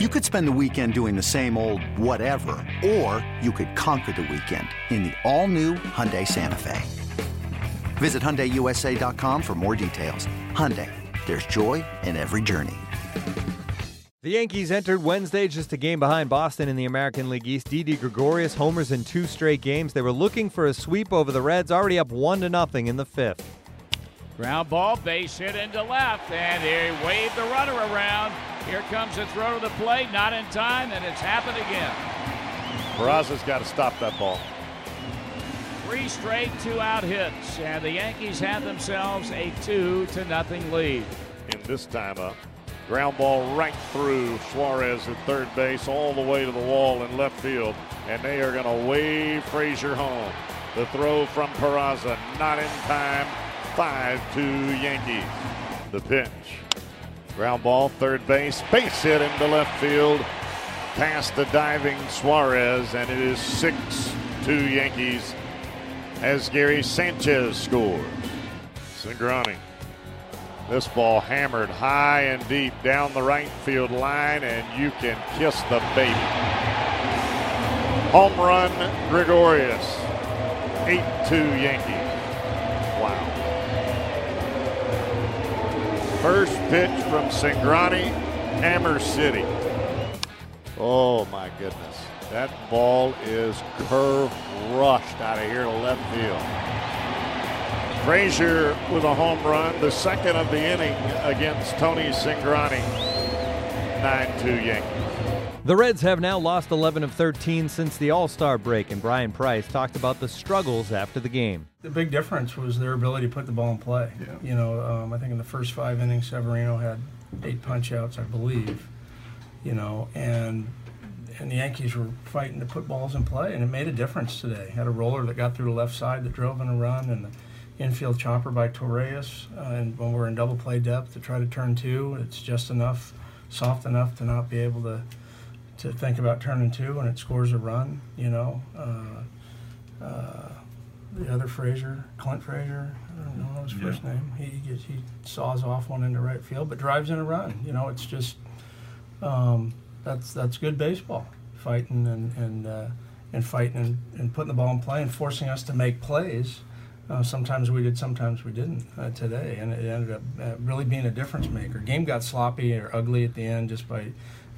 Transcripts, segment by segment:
You could spend the weekend doing the same old whatever, or you could conquer the weekend in the all-new Hyundai Santa Fe. Visit HyundaiUSA.com for more details. Hyundai, there's joy in every journey. The Yankees entered Wednesday just a game behind Boston in the American League East. Didi Gregorius homers in two straight games. They were looking for a sweep over the Reds, already up one to nothing in the fifth. Ground ball, base hit into left, and he waved the runner around. Here comes the throw to the plate, not in time, and it's happened again. Peraza's got to stop that ball. Three straight two-out hits, and the Yankees have themselves a two to nothing lead. And this time a ground ball right through Suarez at third base, all the way to the wall in left field, and they are going to wave Frazier home. The throw from Peraza, not in time. 5 2 Yankees. The pitch. Ground ball, third base, base hit into left field, past the diving Suarez, and it is 6 2 Yankees as Gary Sanchez scores. Cingrani. This ball hammered high and deep down the right field line, and you can kiss the baby. Home run, Gregorius. 8 2 Yankees. First pitch from Cingrani, Hammer City. Oh my goodness. That ball is curve rushed out of here to left field. Frazier with a home run, the second of the inning against Tony Cingrani. 9 2 Yankees. The Reds have now lost 11 of 13 since the All Star break, and Bryan Price talked about the struggles after the game. The big difference was their ability to put the ball in play. Yeah. You know, um, I think in the first five innings, Severino had eight punch outs, I believe. You know, and and the Yankees were fighting to put balls in play, and it made a difference today. Had a roller that got through the left side that drove in a run, and the infield chopper by Torreyes. Uh, and when we're in double play depth to try to turn two, it's just enough, soft enough to not be able to to think about turning two and it scores a run, you know. Uh, uh, the other Frazier, Clint Frazier, I don't know his first yeah. name. He gets, he saws off one into right field, but drives in a run. You know, it's just um, that's that's good baseball, fighting and and uh, and fighting and, and putting the ball in play and forcing us to make plays. Uh, sometimes we did, sometimes we didn't uh, today, and it ended up uh, really being a difference maker. Game got sloppy or ugly at the end just by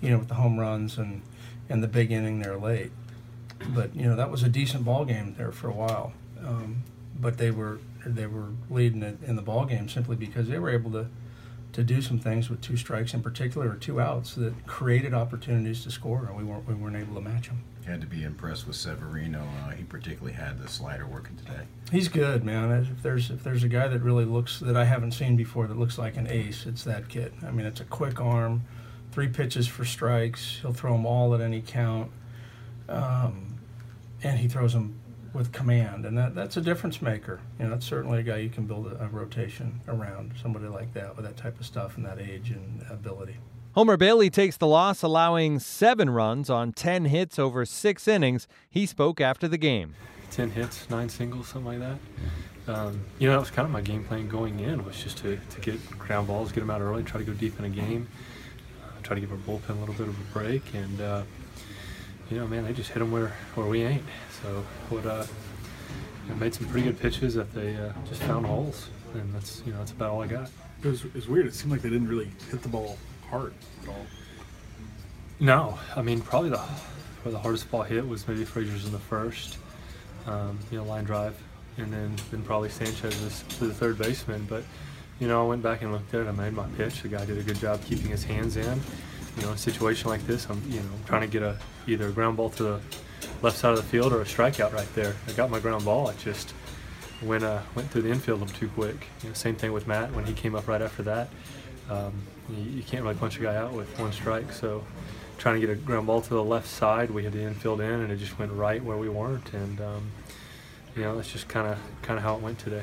you know, with the home runs and, and the big inning there late. But you know that was a decent ball game there for a while. Um, but they were they were leading it in the ball game simply because they were able to to do some things with two strikes in particular or two outs that created opportunities to score, and we weren't we weren't able to match them. Had to be impressed with Severino. Uh, he particularly had the slider working today. He's good, man. If there's if there's a guy that really looks that I haven't seen before that looks like an ace, it's that kid. I mean, it's a quick arm three pitches for strikes. He'll throw them all at any count, um, and he throws them with command, and that, that's a difference maker. You know, that's certainly a guy you can build a, a rotation around. Somebody like that with that type of stuff and that age and ability. Homer Bailey takes the loss, allowing seven runs on 10 hits over six innings. He spoke after the game. 10 hits, nine singles, something like that. Um, you know, that was kind of my game plan going in, was just to, to get ground balls, get them out early, try to go deep in a game try to give our bullpen a little bit of a break. And uh, you know, man, they just hit them where where we ain't. So what uh, you know, made some pretty good pitches that they uh, just found holes, and that's you know that's about all I got. It was, it was weird. It seemed like they didn't really hit the ball hard at all. No, I mean probably the where the hardest ball hit was maybe Frazier's in the first, um, you know, line drive, and then then probably Sanchez's to the third baseman, but you know, I went back and looked at it. I made my pitch. The guy did a good job keeping his hands in. You know, a situation like this, I'm you know trying to get a either a ground ball to the left side of the field or a strikeout right there. I got my ground ball. It just went uh, went through the infield a little too quick. You know, same thing with Matt when he came up right after that. Um, you, you, can't really punch a guy out with one strike. So trying to get a ground ball to the left side, we had the infield in, and it just went right where we weren't. And um, you know, that's just kind of kind of how it went today.